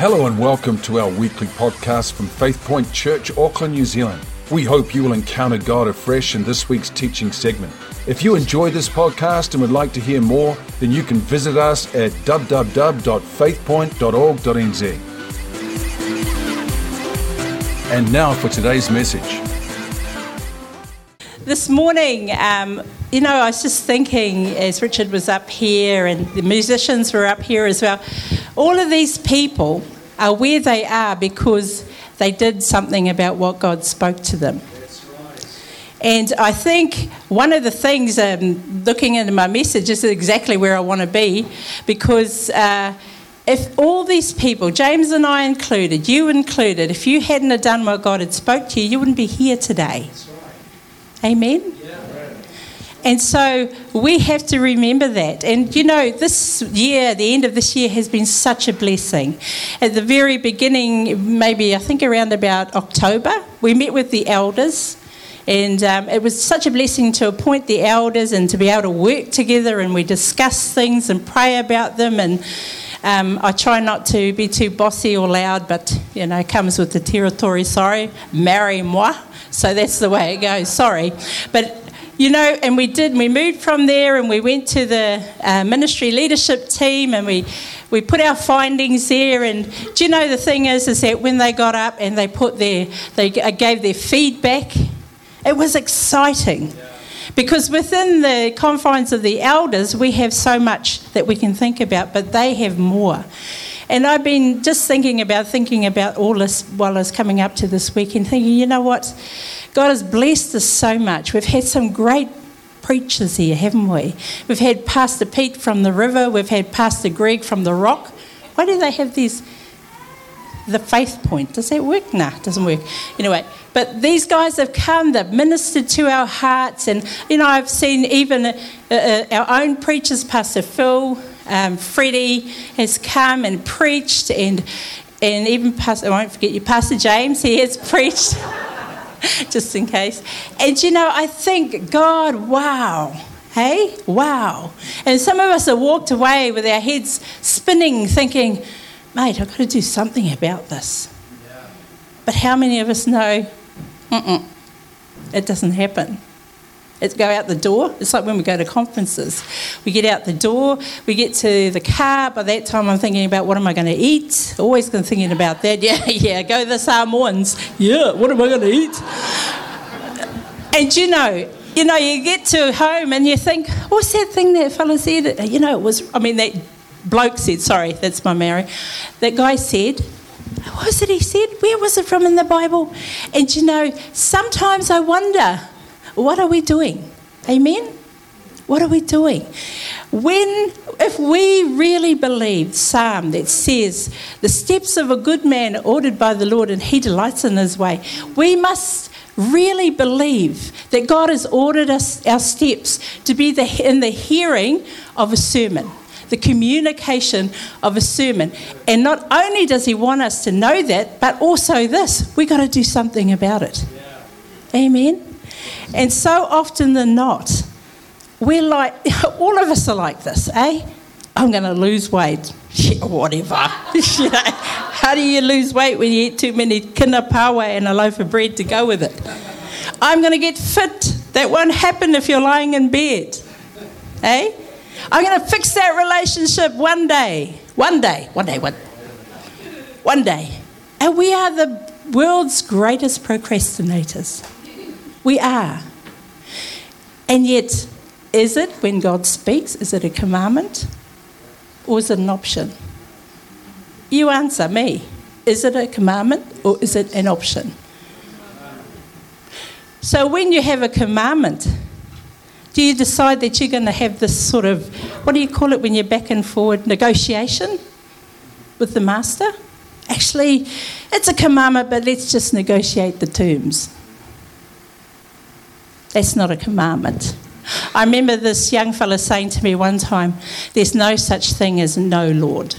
Hello and welcome to our weekly podcast from Faith Point Church, Auckland, New Zealand. We hope you will encounter God afresh in this week's teaching segment. If you enjoy this podcast and would like to hear more, then you can visit us at www.faithpoint.org.nz. And now for today's message. This morning, um, you know, I was just thinking as Richard was up here and the musicians were up here as well, all of these people are where they are because they did something about what God spoke to them. And I think one of the things, um, looking into my message, is exactly where I want to be because uh, if all these people, James and I included, you included, if you hadn't have done what God had spoke to you, you wouldn't be here today. Amen? And so we have to remember that. And you know, this year, the end of this year, has been such a blessing. At the very beginning, maybe I think around about October, we met with the elders. And um, it was such a blessing to appoint the elders and to be able to work together and we discuss things and pray about them. And um, I try not to be too bossy or loud, but you know, it comes with the territory. Sorry, marry moi. So that's the way it goes. Sorry. But you know, and we did, we moved from there and we went to the uh, ministry leadership team and we, we put our findings there. And do you know the thing is, is that when they got up and they put their, they gave their feedback, it was exciting. Because within the confines of the elders, we have so much that we can think about, but they have more. And I've been just thinking about thinking about all this while I was coming up to this week and thinking, you know what? God has blessed us so much. We've had some great preachers here, haven't we? We've had Pastor Pete from the river, we've had Pastor Greg from the rock. Why do they have these? The faith point. Does that work? Nah, it doesn't work. Anyway, but these guys have come, they've ministered to our hearts, and you know, I've seen even uh, uh, our own preachers, Pastor Phil, um, Freddie has come and preached, and and even Pastor, I won't forget you, Pastor James, he has preached. just in case. And you know, I think, God, wow. Hey, wow. And some of us have walked away with our heads spinning, thinking, mate, I've got to do something about this. Yeah. But how many of us know, it doesn't happen? It's go out the door. It's like when we go to conferences. We get out the door, we get to the car. By that time, I'm thinking about what am I going to eat? Always thinking about that. Yeah, yeah, go the Samoans. Yeah, what am I going to eat? And you know, you know, you get to home and you think, what's that thing that fella said? You know, it was, I mean, that bloke said, sorry, that's my Mary. That guy said, what was it he said? Where was it from in the Bible? And you know, sometimes I wonder, what are we doing? Amen? What are we doing? When, if we really believe Psalm that says, the steps of a good man are ordered by the Lord and he delights in his way, we must really believe that God has ordered us our steps to be the, in the hearing of a sermon, the communication of a sermon. And not only does He want us to know that, but also this we got to do something about it. Yeah. Amen. And so often than not, we're like, all of us are like this, eh? I'm going to lose weight. Yeah, whatever. how do you lose weight when you eat too many kina paua and a loaf of bread to go with it? I'm going to get fit. That won't happen if you're lying in bed. Eh? I'm going to fix that relationship one day. One day. One day. One, one day. And we are the world's greatest procrastinators. We are. And yet, is it when God speaks? Is it a commandment? Or is it an option? You answer me. Is it a commandment or is it an option? So, when you have a commandment, do you decide that you're going to have this sort of, what do you call it when you're back and forward negotiation with the master? Actually, it's a commandment, but let's just negotiate the terms. That's not a commandment. I remember this young fellow saying to me one time, There's no such thing as no Lord.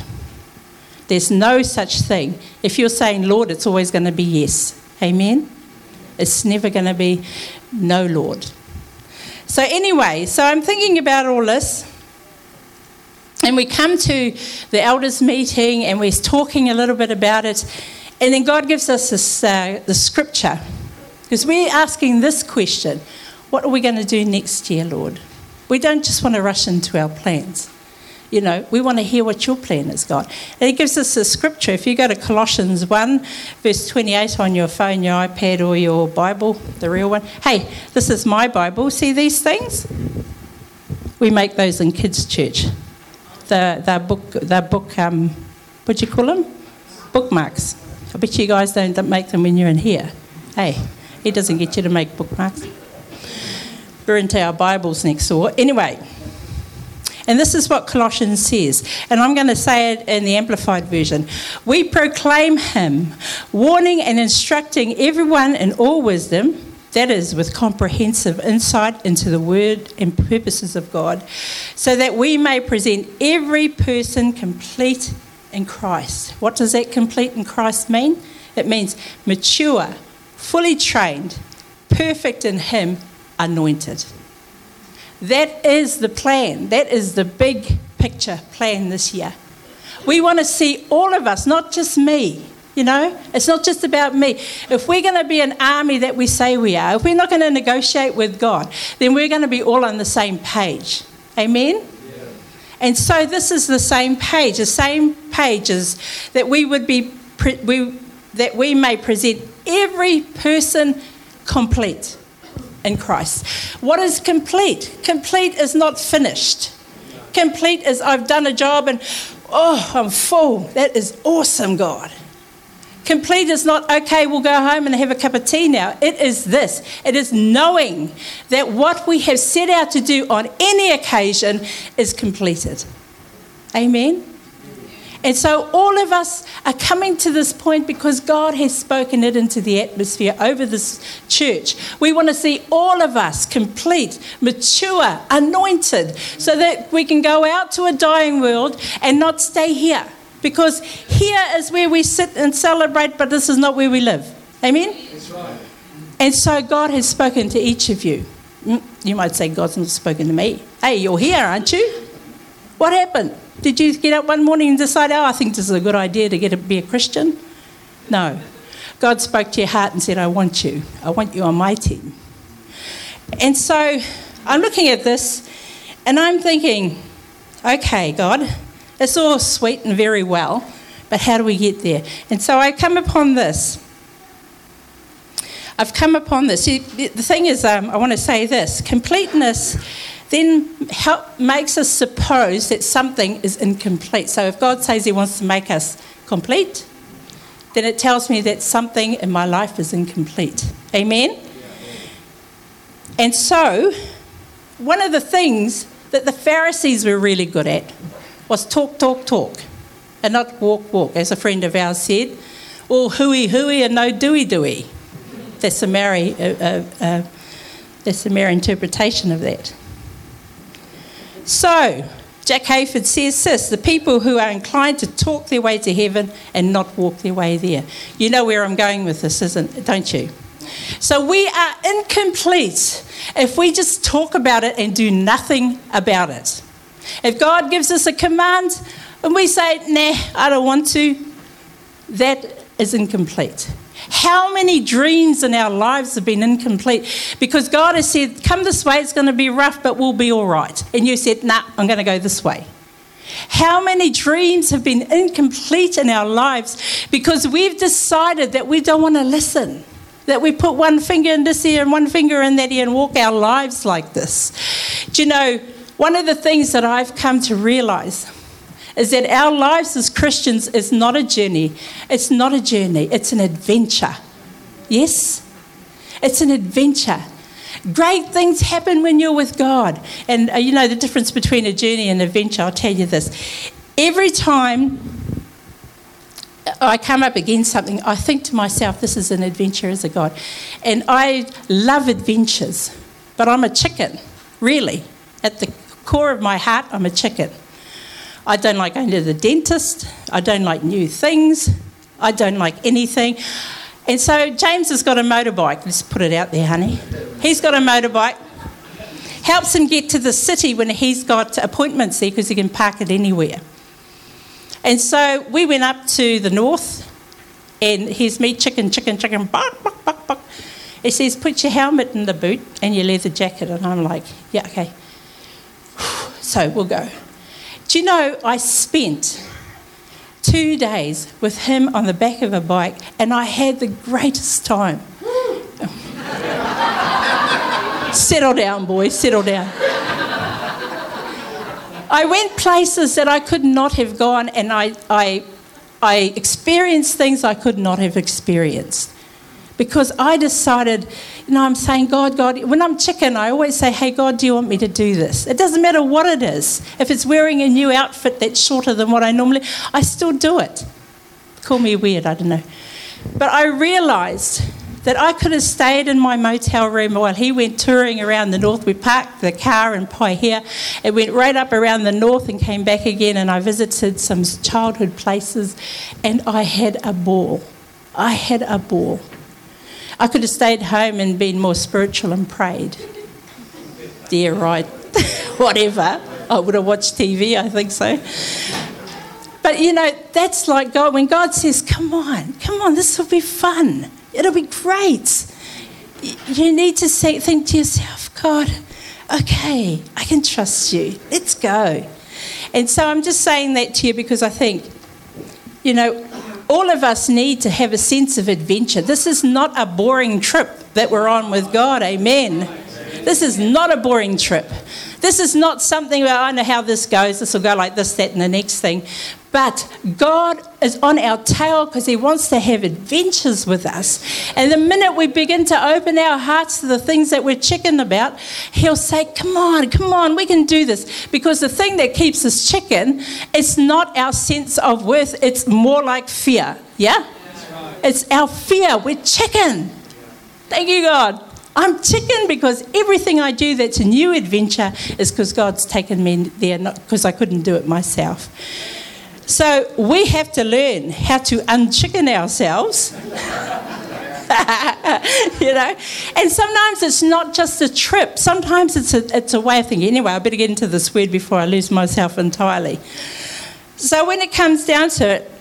There's no such thing. If you're saying Lord, it's always going to be yes. Amen? It's never going to be no Lord. So, anyway, so I'm thinking about all this. And we come to the elders' meeting and we're talking a little bit about it. And then God gives us this, uh, the scripture. Because we're asking this question What are we going to do next year, Lord? We don't just want to rush into our plans. You know, we want to hear what your plan is, God. And He gives us a scripture. If you go to Colossians 1, verse 28 on your phone, your iPad, or your Bible, the real one. Hey, this is my Bible. See these things? We make those in kids' church the, the book, the book um, what do you call them? Bookmarks. I bet you guys don't make them when you're in here. Hey, he doesn't get you to make bookmarks. We're into our Bibles next door. Anyway, and this is what Colossians says, and I'm going to say it in the Amplified Version. We proclaim him, warning and instructing everyone in all wisdom that is, with comprehensive insight into the word and purposes of God, so that we may present every person complete in Christ. What does that complete in Christ mean? It means mature, fully trained, perfect in Him, anointed. That is the plan. That is the big picture plan this year. We want to see all of us, not just me, you know, it's not just about me. If we're going to be an army that we say we are, if we're not going to negotiate with God, then we're going to be all on the same page. Amen? Yeah. And so this is the same page, the same pages that we would be, we, that we may present every person complete in Christ. What is complete? Complete is not finished. Complete is I've done a job and oh, I'm full. That is awesome, God. Complete is not, okay, we'll go home and have a cup of tea now. It is this it is knowing that what we have set out to do on any occasion is completed. Amen? And so all of us are coming to this point because God has spoken it into the atmosphere over this church. We want to see all of us complete, mature, anointed, so that we can go out to a dying world and not stay here. Because here is where we sit and celebrate, but this is not where we live. Amen? That's right. And so God has spoken to each of you. Mm, you might say, God's not spoken to me. Hey, you're here, aren't you? What happened? Did you get up one morning and decide, oh, I think this is a good idea to get to be a Christian? No. God spoke to your heart and said, I want you. I want you on my team. And so I'm looking at this and I'm thinking, okay, God, it's all sweet and very well, but how do we get there? And so I come upon this. I've come upon this. the thing is, um, I want to say this completeness then help, makes us suppose that something is incomplete. So if God says He wants to make us complete, then it tells me that something in my life is incomplete. Amen? And so, one of the things that the Pharisees were really good at was talk, talk, talk, and not walk, walk, as a friend of ours said, all hooey, hooey, and no doey, doey. That's a Maori, uh, uh, uh, that's Maori interpretation of that. So, Jack Hayford says this the people who are inclined to talk their way to heaven and not walk their way there. You know where I'm going with this, isn't don't you? So we are incomplete if we just talk about it and do nothing about it. If God gives us a command and we say, nah, I don't want to, that is incomplete. How many dreams in our lives have been incomplete? Because God has said, come this way, it's going to be rough, but we'll be all right. And you said, nah, I'm going to go this way. How many dreams have been incomplete in our lives because we've decided that we don't want to listen? That we put one finger in this ear and one finger in that ear and walk our lives like this. Do you know, one of the things that I've come to realize is that our lives as Christians is not a journey. It's not a journey, it's an adventure. Yes? It's an adventure. Great things happen when you're with God. And uh, you know the difference between a journey and an adventure, I'll tell you this. Every time I come up against something, I think to myself, this is an adventure as a God. And I love adventures, but I'm a chicken, really, at the core of my heart, I'm a chicken. I don't like going to the dentist. I don't like new things. I don't like anything. And so James has got a motorbike. Let's put it out there, honey. He's got a motorbike. helps him get to the city when he's got appointments there because he can park it anywhere. And so we went up to the north, and here's me, chicken, chicken, chicken, bark, bark, bark, bark. He says, put your helmet in the boot and your leather jacket. And I'm like, yeah, okay. So we'll go. Do you know, I spent two days with him on the back of a bike, and I had the greatest time. settle down, boys, settle down. I went places that I could not have gone, and I, I, I experienced things I could not have experienced. Because I decided, you know, I'm saying, God, God, when I'm chicken, I always say, hey, God, do you want me to do this? It doesn't matter what it is. If it's wearing a new outfit that's shorter than what I normally, I still do it. Call me weird, I don't know. But I realised that I could have stayed in my motel room while he went touring around the north. We parked the car in Paihia. It went right up around the north and came back again, and I visited some childhood places, and I had a ball. I had a ball. I could have stayed home and been more spiritual and prayed. Dear right. Whatever. I would have watched TV, I think so. But you know, that's like God. When God says, Come on, come on, this will be fun. It'll be great. You need to say, think to yourself, God, okay, I can trust you. Let's go. And so I'm just saying that to you because I think, you know, all of us need to have a sense of adventure. This is not a boring trip that we're on with God. Amen. This is not a boring trip. This is not something where I know how this goes. This will go like this, that, and the next thing. But God is on our tail because He wants to have adventures with us. And the minute we begin to open our hearts to the things that we're chicken about, He'll say, Come on, come on, we can do this. Because the thing that keeps us chicken is not our sense of worth, it's more like fear. Yeah? Right. It's our fear. We're chicken. Thank you, God. I'm chicken because everything I do that's a new adventure is because God's taken me there, not because I couldn't do it myself. So we have to learn how to unchicken ourselves. you know, and sometimes it's not just a trip. Sometimes it's a, it's a way of thinking. Anyway, I better get into this word before I lose myself entirely. So when it comes down to it,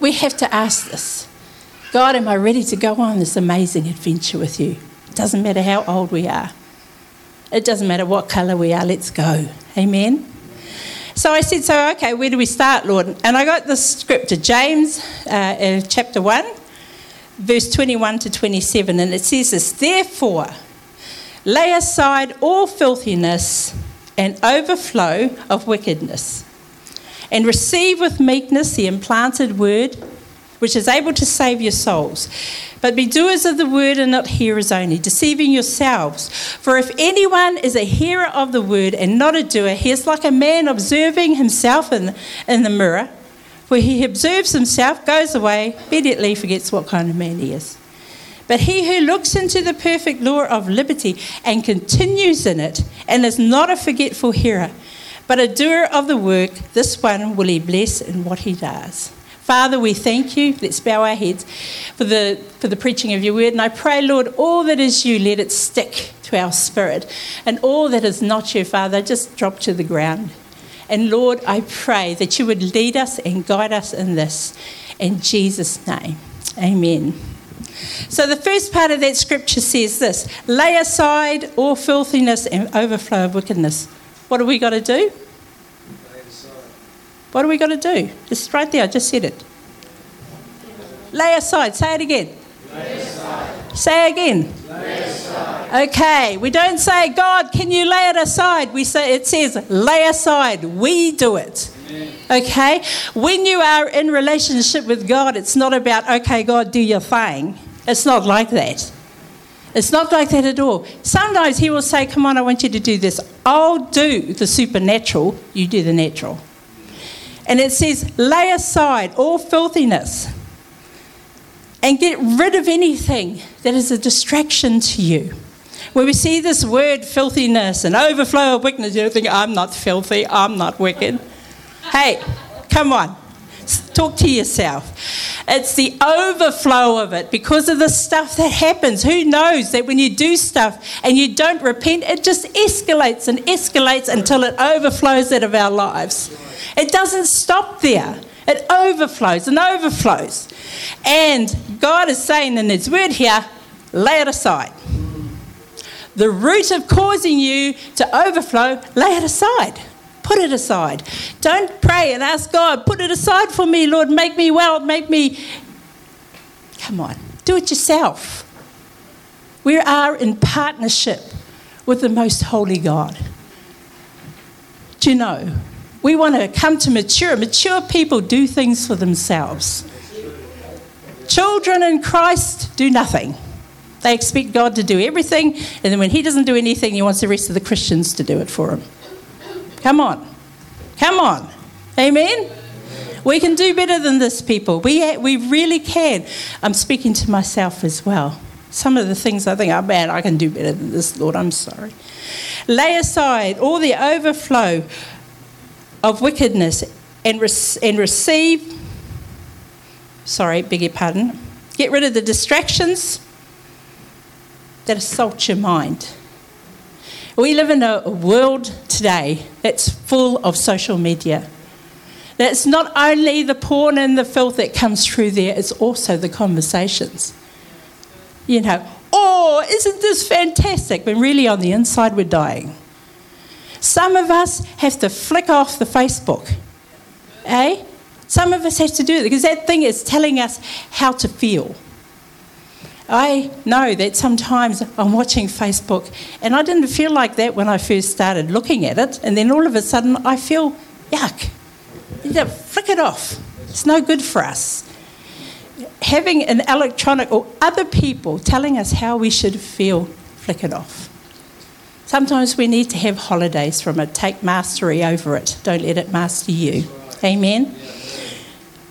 we have to ask this God, am I ready to go on this amazing adventure with you? It doesn't matter how old we are, it doesn't matter what colour we are, let's go. Amen. So I said, So, okay, where do we start, Lord? And I got the scripture, James uh, chapter 1, verse 21 to 27, and it says this Therefore, lay aside all filthiness and overflow of wickedness, and receive with meekness the implanted word which is able to save your souls. But be doers of the word and not hearers only, deceiving yourselves. For if anyone is a hearer of the word and not a doer, he is like a man observing himself in, in the mirror. For he observes himself, goes away, immediately forgets what kind of man he is. But he who looks into the perfect law of liberty and continues in it, and is not a forgetful hearer, but a doer of the work, this one will he bless in what he does. Father, we thank you. Let's bow our heads for the, for the preaching of your word. And I pray, Lord, all that is you, let it stick to our spirit. And all that is not you, Father, just drop to the ground. And Lord, I pray that you would lead us and guide us in this. In Jesus' name, amen. So the first part of that scripture says this lay aside all filthiness and overflow of wickedness. What have we got to do? What are we going to do? Just right there, I just said it. Lay aside. Say it again. Lay aside. Say again. Lay aside. Okay, we don't say, God, can you lay it aside? We say, it says, lay aside. We do it. Okay? When you are in relationship with God, it's not about, okay, God, do your thing. It's not like that. It's not like that at all. Sometimes He will say, come on, I want you to do this. I'll do the supernatural, you do the natural. And it says, lay aside all filthiness and get rid of anything that is a distraction to you. When we see this word filthiness and overflow of wickedness, you think, I'm not filthy, I'm not wicked. hey, come on. Talk to yourself. It's the overflow of it because of the stuff that happens. Who knows that when you do stuff and you don't repent, it just escalates and escalates until it overflows out of our lives. It doesn't stop there. It overflows and overflows. And God is saying in His word here, lay it aside. The root of causing you to overflow, lay it aside. Put it aside. Don't pray and ask God, put it aside for me, Lord, make me well, make me. Come on, do it yourself. We are in partnership with the most holy God. Do you know? We want to come to mature. Mature people do things for themselves. Children in Christ do nothing. They expect God to do everything, and then when He doesn't do anything, He wants the rest of the Christians to do it for Him. Come on. Come on. Amen? We can do better than this, people. We, we really can. I'm speaking to myself as well. Some of the things I think, oh man, I can do better than this, Lord, I'm sorry. Lay aside all the overflow of wickedness and, re- and receive, sorry, beg your pardon, get rid of the distractions that assault your mind. We live in a world today that's full of social media. That's not only the porn and the filth that comes through there, it's also the conversations. You know, oh, isn't this fantastic? But really, on the inside, we're dying. Some of us have to flick off the Facebook. Eh? Some of us have to do it because that thing is telling us how to feel. I know that sometimes I'm watching Facebook and I didn't feel like that when I first started looking at it, and then all of a sudden I feel yuck. Flick it off. It's no good for us. Having an electronic or other people telling us how we should feel, flick it off. Sometimes we need to have holidays from it. Take mastery over it. Don't let it master you. Amen.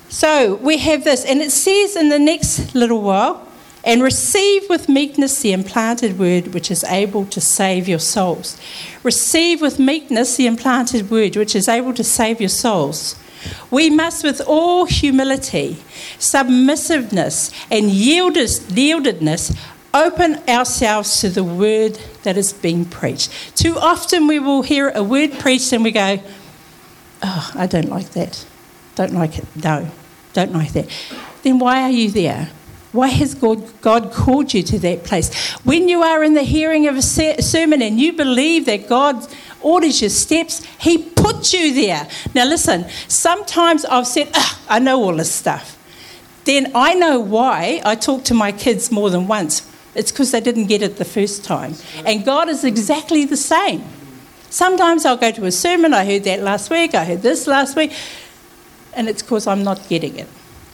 So we have this, and it says in the next little while, and receive with meekness the implanted word which is able to save your souls. Receive with meekness the implanted word which is able to save your souls. We must, with all humility, submissiveness, and yieldedness, open ourselves to the word that is being preached. Too often we will hear a word preached and we go, Oh, I don't like that. Don't like it. No, don't like that. Then why are you there? Why has God, God called you to that place? When you are in the hearing of a sermon and you believe that God orders your steps, He put you there. Now, listen, sometimes I've said, I know all this stuff. Then I know why I talk to my kids more than once. It's because they didn't get it the first time. And God is exactly the same. Sometimes I'll go to a sermon, I heard that last week, I heard this last week, and it's because I'm not getting it.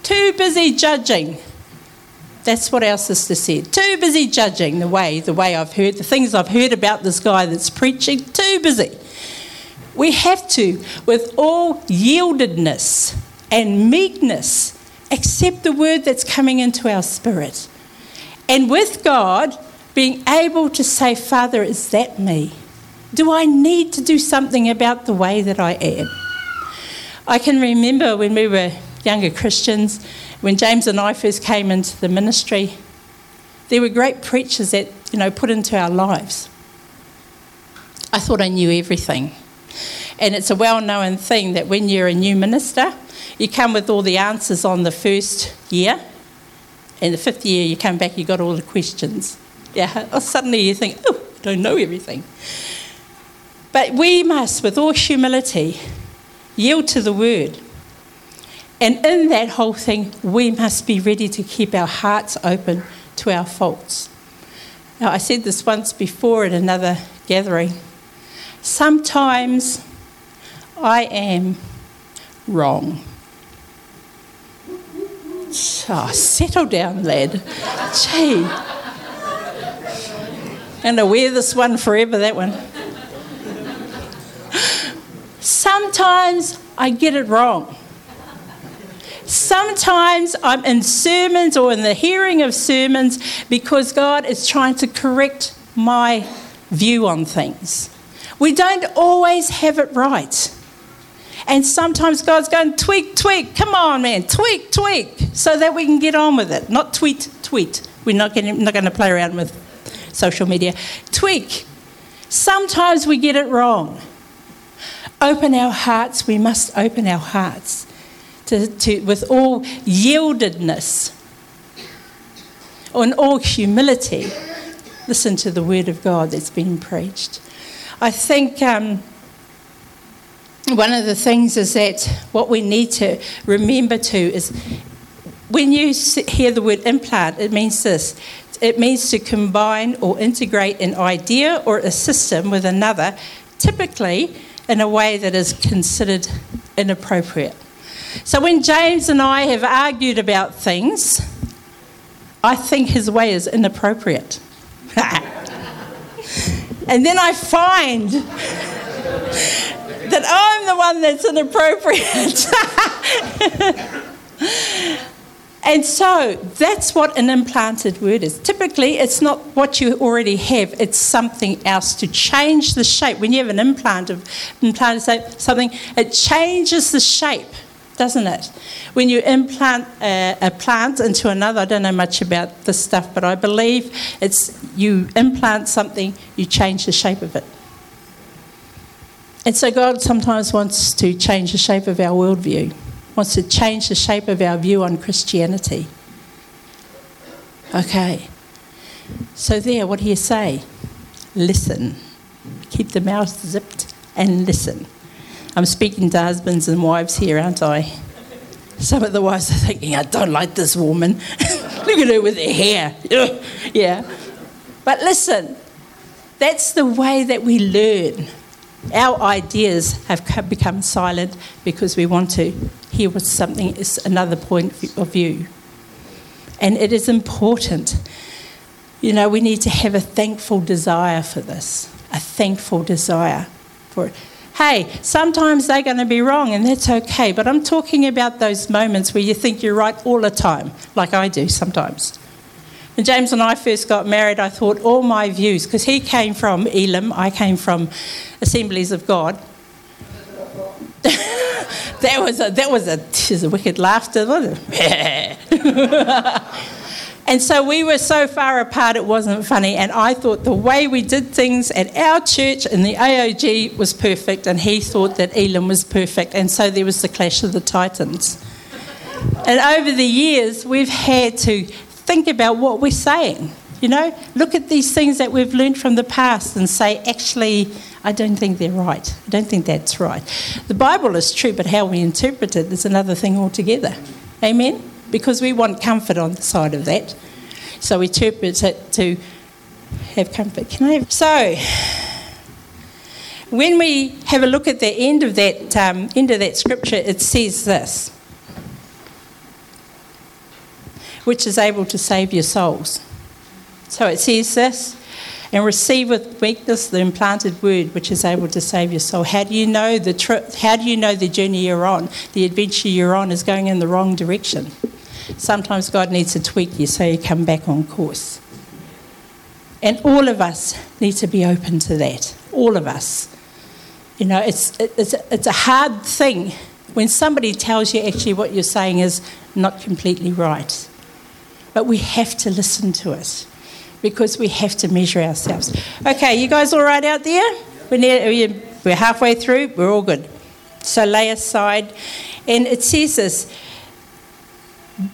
Too busy judging that's what our sister said. Too busy judging the way, the way I've heard, the things I've heard about this guy that's preaching. Too busy. We have to, with all yieldedness and meekness, accept the word that's coming into our spirit. And with God, being able to say, Father, is that me? Do I need to do something about the way that I am? I can remember when we were younger Christians, when James and I first came into the ministry, there were great preachers that, you know, put into our lives. I thought I knew everything. And it's a well known thing that when you're a new minister, you come with all the answers on the first year, and the fifth year you come back, you've got all the questions. Yeah, or suddenly you think, oh, I don't know everything. But we must, with all humility, yield to the word and in that whole thing, we must be ready to keep our hearts open to our faults. Now, I said this once before at another gathering. Sometimes I am wrong. Oh, settle down, lad. Gee. And I wear this one forever, that one. Sometimes I get it wrong. Sometimes I'm in sermons or in the hearing of sermons because God is trying to correct my view on things. We don't always have it right. And sometimes God's going, tweak, tweak, come on, man, tweak, tweak, so that we can get on with it. Not tweet, tweet. We're not, getting, not going to play around with social media. Tweak. Sometimes we get it wrong. Open our hearts. We must open our hearts to, to, with all yieldedness, and all humility. Listen to the word of God that's been preached. I think. Um, one of the things is that what we need to remember to is when you hear the word implant, it means this it means to combine or integrate an idea or a system with another, typically in a way that is considered inappropriate. So when James and I have argued about things, I think his way is inappropriate. and then I find that I'm the one that's inappropriate. and so that's what an implanted word is. Typically, it's not what you already have, it's something else to change the shape. When you have an implant of implanted something, it changes the shape doesn't it? When you implant a, a, plant into another, I don't know much about this stuff, but I believe it's you implant something, you change the shape of it. And so God sometimes wants to change the shape of our worldview, wants to change the shape of our view on Christianity. Okay. So, there, what do you say? Listen. Keep the mouth zipped and listen. I'm speaking to husbands and wives here, aren't I? Some of the wives are thinking, I don't like this woman. Look at her with her hair. yeah. But listen, that's the way that we learn our ideas have become silent because we want to hear what something is another point of view. And it is important. You know, we need to have a thankful desire for this, a thankful desire for it. Hey, sometimes they're going to be wrong, and that's okay. But I'm talking about those moments where you think you're right all the time, like I do sometimes. When James and I first got married, I thought all my views, because he came from Elim, I came from Assemblies of God. that was a that was a, was a wicked laughter, wasn't it? and so we were so far apart it wasn't funny. And I thought the way we did things at our church in the AOG was perfect, and he thought that Elim was perfect. And so there was the clash of the titans. And over the years, we've had to think about what we're saying. You know, look at these things that we've learned from the past and say, actually, I don't think they're right. I don't think that's right. The Bible is true, but how we interpret it is another thing altogether. Amen? Because we want comfort on the side of that. So we interpret it to have comfort. Can I have... So, when we have a look at the end of that, um, end of that scripture, it says this which is able to save your souls. So it says this and receive with weakness the implanted word which is able to save your soul. How do you know the truth? How do you know the journey you're on, the adventure you're on is going in the wrong direction? Sometimes God needs to tweak you so you come back on course. And all of us need to be open to that. All of us. You know, it's, it's, it's a hard thing when somebody tells you actually what you're saying is not completely right. But we have to listen to it because we have to measure ourselves. Okay, you guys all right out there? We're, near, we're halfway through, we're all good. So lay aside. And it says this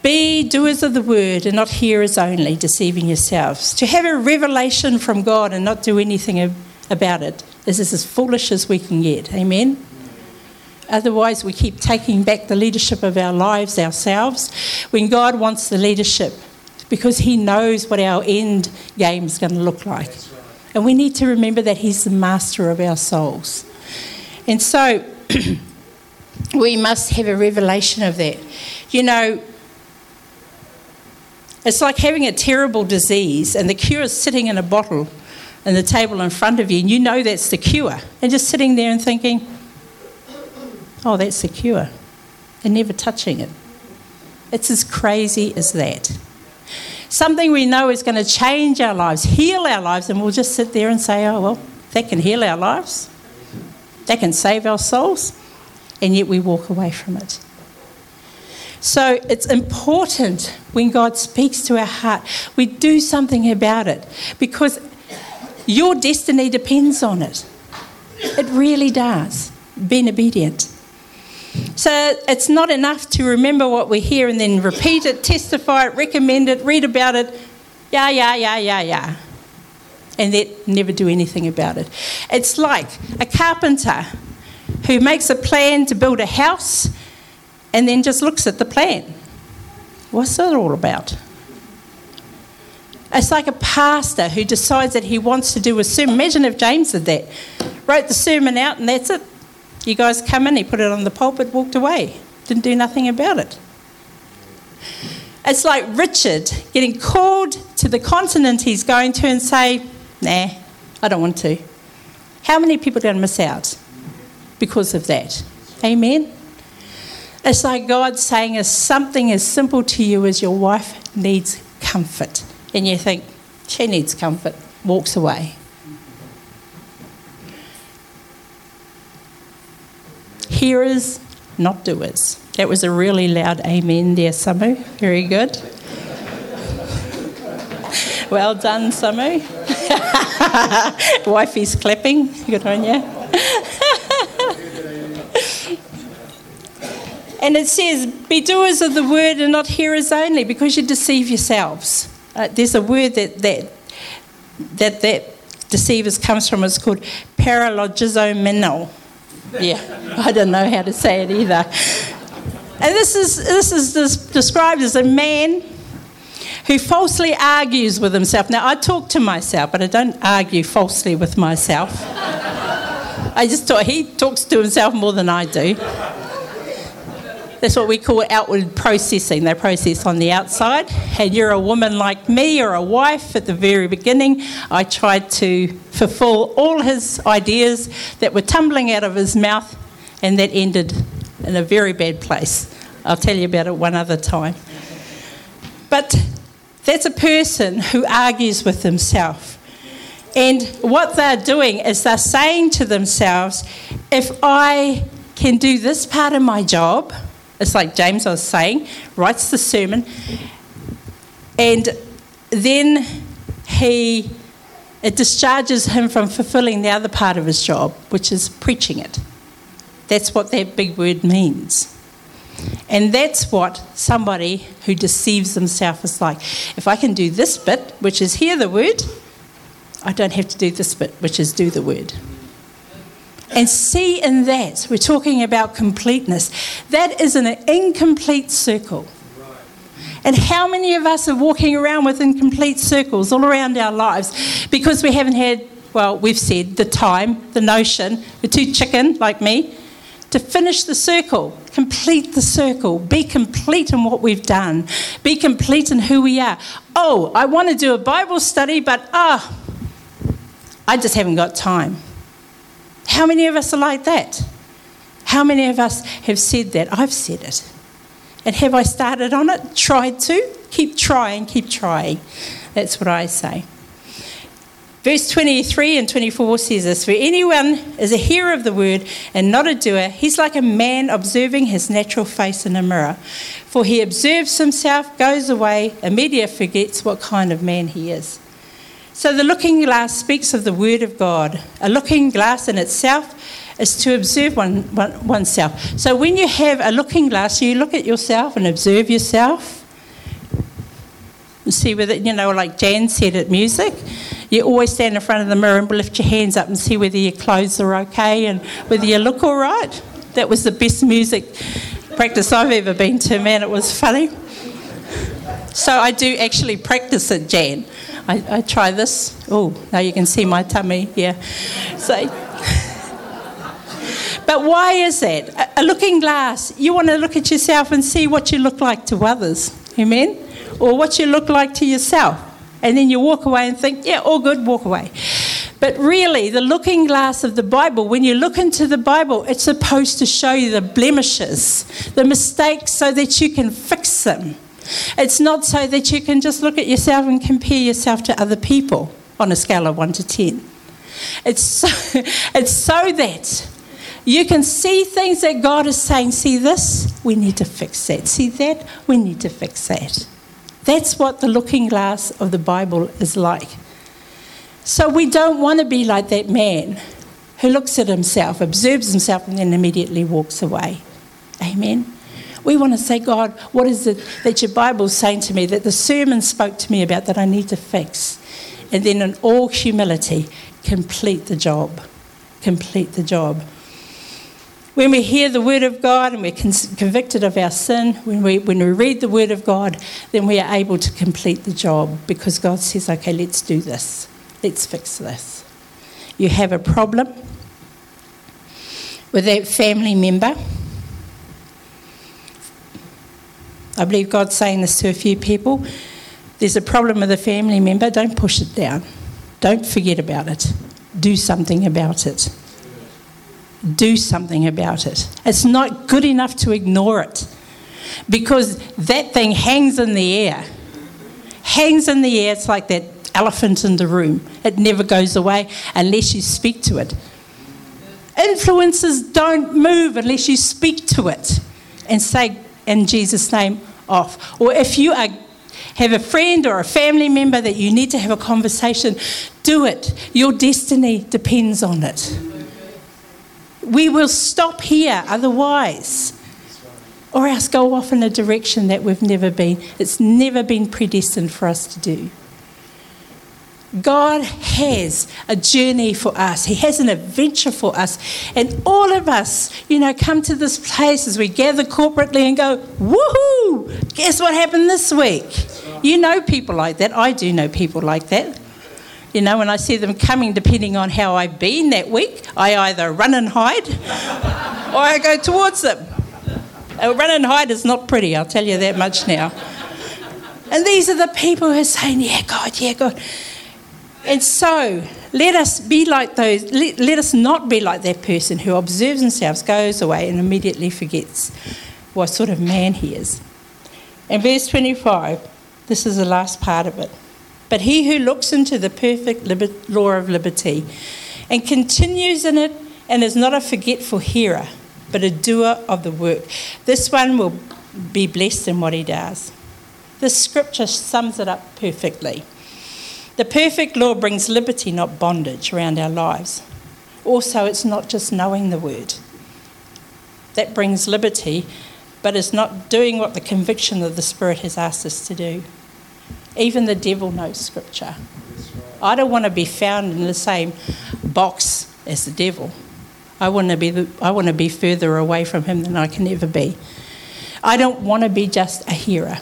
be doers of the word and not hearers only, deceiving yourselves. To have a revelation from God and not do anything about it is as foolish as we can get. Amen? Otherwise, we keep taking back the leadership of our lives ourselves when God wants the leadership because He knows what our end game is going to look like. And we need to remember that He's the master of our souls. And so we must have a revelation of that. You know, it's like having a terrible disease and the cure is sitting in a bottle on the table in front of you, and you know that's the cure. And just sitting there and thinking, oh, that's the cure, and never touching it. It's as crazy as that something we know is going to change our lives, heal our lives, and we'll just sit there and say, oh, well, that can heal our lives, that can save our souls. and yet we walk away from it. So it's important when God speaks to our heart, we do something about it because your destiny depends on it. It really does. Being obedient. So it's not enough to remember what we hear and then repeat it, testify it, recommend it, read about it. Yeah, yeah, yeah, yeah, yeah. And then never do anything about it. It's like a carpenter who makes a plan to build a house and then just looks at the plan. What's that all about? It's like a pastor who decides that he wants to do a sermon. Imagine if James did that. Wrote the sermon out and that's it. You guys come in, he put it on the pulpit, walked away. Didn't do nothing about it. It's like Richard getting called to the continent he's going to and say, nah, I don't want to. How many people are going to miss out because of that? Amen? It's like God saying as something as simple to you as your wife needs comfort. And you think, she needs comfort, walks away. Hearers, not doers. That was a really loud amen there, Samu. Very good. well done, Samu. Wifey's clapping. Good on you. and it says, Be doers of the word and not hearers only, because you deceive yourselves. Uh, there's a word that that, that, that deceivers comes from. It's called paralogizomeno yeah, I don't know how to say it either. And this is, this is described as a man who falsely argues with himself. Now, I talk to myself, but I don't argue falsely with myself. I just thought he talks to himself more than I do. That's what we call outward processing. They process on the outside. And you're a woman like me or a wife at the very beginning. I tried to fulfill all his ideas that were tumbling out of his mouth, and that ended in a very bad place. I'll tell you about it one other time. But that's a person who argues with himself. And what they're doing is they're saying to themselves, if I can do this part of my job, it's like James, I was saying, writes the sermon, and then he it discharges him from fulfilling the other part of his job, which is preaching it. That's what that big word means. And that's what somebody who deceives themselves is like. If I can do this bit, which is hear the word, I don't have to do this bit, which is do the word. And see in that, we're talking about completeness. That is an incomplete circle. And how many of us are walking around with incomplete circles all around our lives because we haven't had, well, we've said the time, the notion, we're too chicken like me, to finish the circle, complete the circle, be complete in what we've done, be complete in who we are. Oh, I want to do a Bible study, but ah, oh, I just haven't got time. How many of us are like that? How many of us have said that? I've said it. And have I started on it? Tried to? Keep trying, keep trying. That's what I say. Verse 23 and 24 says this For anyone is a hearer of the word and not a doer, he's like a man observing his natural face in a mirror. For he observes himself, goes away, immediately forgets what kind of man he is. So the looking glass speaks of the Word of God. A looking glass in itself is to observe one, one, oneself. So when you have a looking glass, you look at yourself and observe yourself. And see whether, you know, like Jan said at music, you always stand in front of the mirror and lift your hands up and see whether your clothes are okay and whether you look all right. That was the best music practice I've ever been to, man. It was funny. So I do actually practice it, Jan. I, I try this. Oh, now you can see my tummy. Yeah. So, but why is that? A, a looking glass. You want to look at yourself and see what you look like to others. Amen? Or what you look like to yourself. And then you walk away and think, yeah, all good, walk away. But really, the looking glass of the Bible, when you look into the Bible, it's supposed to show you the blemishes, the mistakes, so that you can fix them. It's not so that you can just look at yourself and compare yourself to other people on a scale of 1 to 10. It's so, it's so that You can see things that God is saying, see this, we need to fix that. See that, we need to fix that. That's what the looking glass of the Bible is like. So we don't want to be like that man who looks at himself, observes himself, and then immediately walks away. Amen. We want to say, God, what is it that your Bible's saying to me, that the sermon spoke to me about that I need to fix? And then, in all humility, complete the job. Complete the job. When we hear the Word of God and we're convicted of our sin, when we, when we read the Word of God, then we are able to complete the job because God says, okay, let's do this. Let's fix this. You have a problem with that family member I believe God's saying this to a few people. There's a problem with a family member, don't push it down. Don't forget about it. Do something about it. Do something about it. It's not good enough to ignore it because that thing hangs in the air. Hangs in the air. It's like that elephant in the room. It never goes away unless you speak to it. Influences don't move unless you speak to it and say, in Jesus' name off. Or if you are, have a friend or a family member that you need to have a conversation, do it. Your destiny depends on it. We will stop here otherwise. Or else go off in a direction that we've never been. It's never been predestined for us to do. God has a journey for us. He has an adventure for us. And all of us, you know, come to this place as we gather corporately and go, woohoo! Guess what happened this week? You know people like that. I do know people like that. You know, when I see them coming, depending on how I've been that week, I either run and hide or I go towards them. A run and hide is not pretty, I'll tell you that much now. And these are the people who are saying, Yeah, God, yeah, God. And so, let us be like those, let, let, us not be like that person who observes themselves, goes away, and immediately forgets what sort of man he is. In verse 25, this is the last part of it. But he who looks into the perfect liber- law of liberty and continues in it and is not a forgetful hearer, but a doer of the work, this one will be blessed in what he does. This scripture sums it up perfectly. The perfect law brings liberty, not bondage, around our lives. Also, it's not just knowing the word. That brings liberty, but it's not doing what the conviction of the Spirit has asked us to do. Even the devil knows Scripture. I don't want to be found in the same box as the devil. I want to be, I want to be further away from him than I can ever be. I don't want to be just a hearer.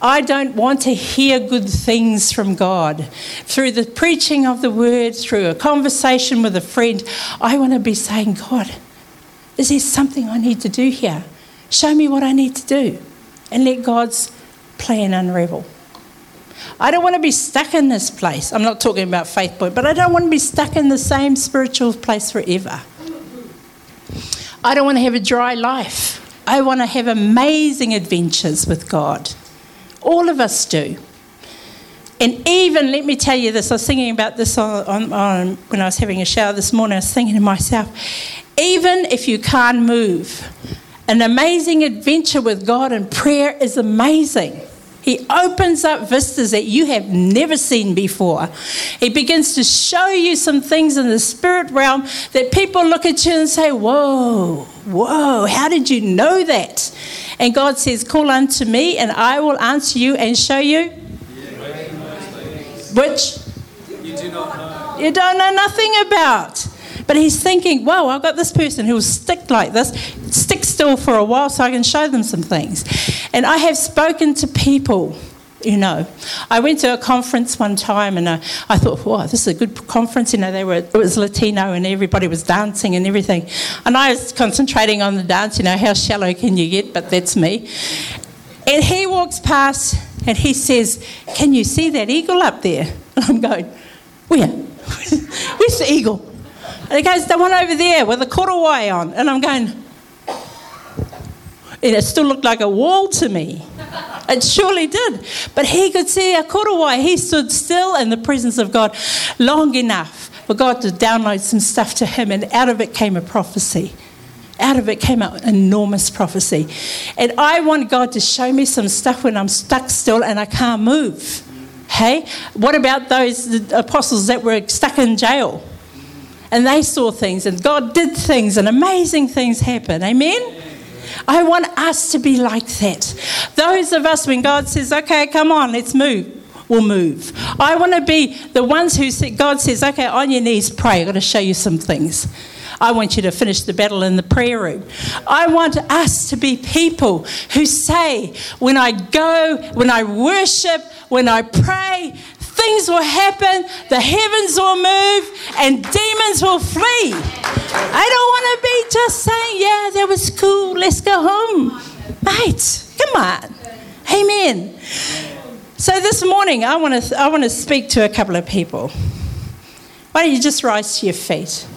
I don't want to hear good things from God. Through the preaching of the word, through a conversation with a friend, I want to be saying, God, is there something I need to do here? Show me what I need to do. And let God's plan unravel. I don't want to be stuck in this place. I'm not talking about faith point, but I don't want to be stuck in the same spiritual place forever. I don't want to have a dry life. I want to have amazing adventures with God. All of us do. And even, let me tell you this, I was thinking about this on, on, on, when I was having a shower this morning. I was thinking to myself, even if you can't move, an amazing adventure with God and prayer is amazing. He opens up vistas that you have never seen before. He begins to show you some things in the spirit realm that people look at you and say, Whoa, whoa, how did you know that? And God says, Call unto me, and I will answer you and show you. Which you, do not know. you don't know nothing about. But he's thinking, whoa, I've got this person who will stick like this, stick still for a while so I can show them some things. And I have spoken to people you know. I went to a conference one time and I, I thought, wow, this is a good conference. You know, they were, it was Latino and everybody was dancing and everything. And I was concentrating on the dance, you know, how shallow can you get? But that's me. And he walks past and he says, Can you see that eagle up there? And I'm going, Where? Where's the eagle? And he goes, The one over there with the korowai on. And I'm going, it still looked like a wall to me. It surely did. But he could see a korowai. He stood still in the presence of God long enough for God to download some stuff to him, and out of it came a prophecy. Out of it came an enormous prophecy. And I want God to show me some stuff when I'm stuck still and I can't move. Hey, what about those apostles that were stuck in jail? And they saw things, and God did things, and amazing things happen. Amen? I want us to be like that. Those of us, when God says, okay, come on, let's move, will move. I want to be the ones who say, God says, okay, on your knees, pray. I've got to show you some things. I want you to finish the battle in the prayer room. I want us to be people who say, when I go, when I worship, when I pray, things will happen, the heavens will move, and demons will flee. I don't want to be just saying, yeah, that was cool, let's go home. Mate, come on. Amen. So this morning, I want to, I want to speak to a couple of people. Why don't you just rise to your feet?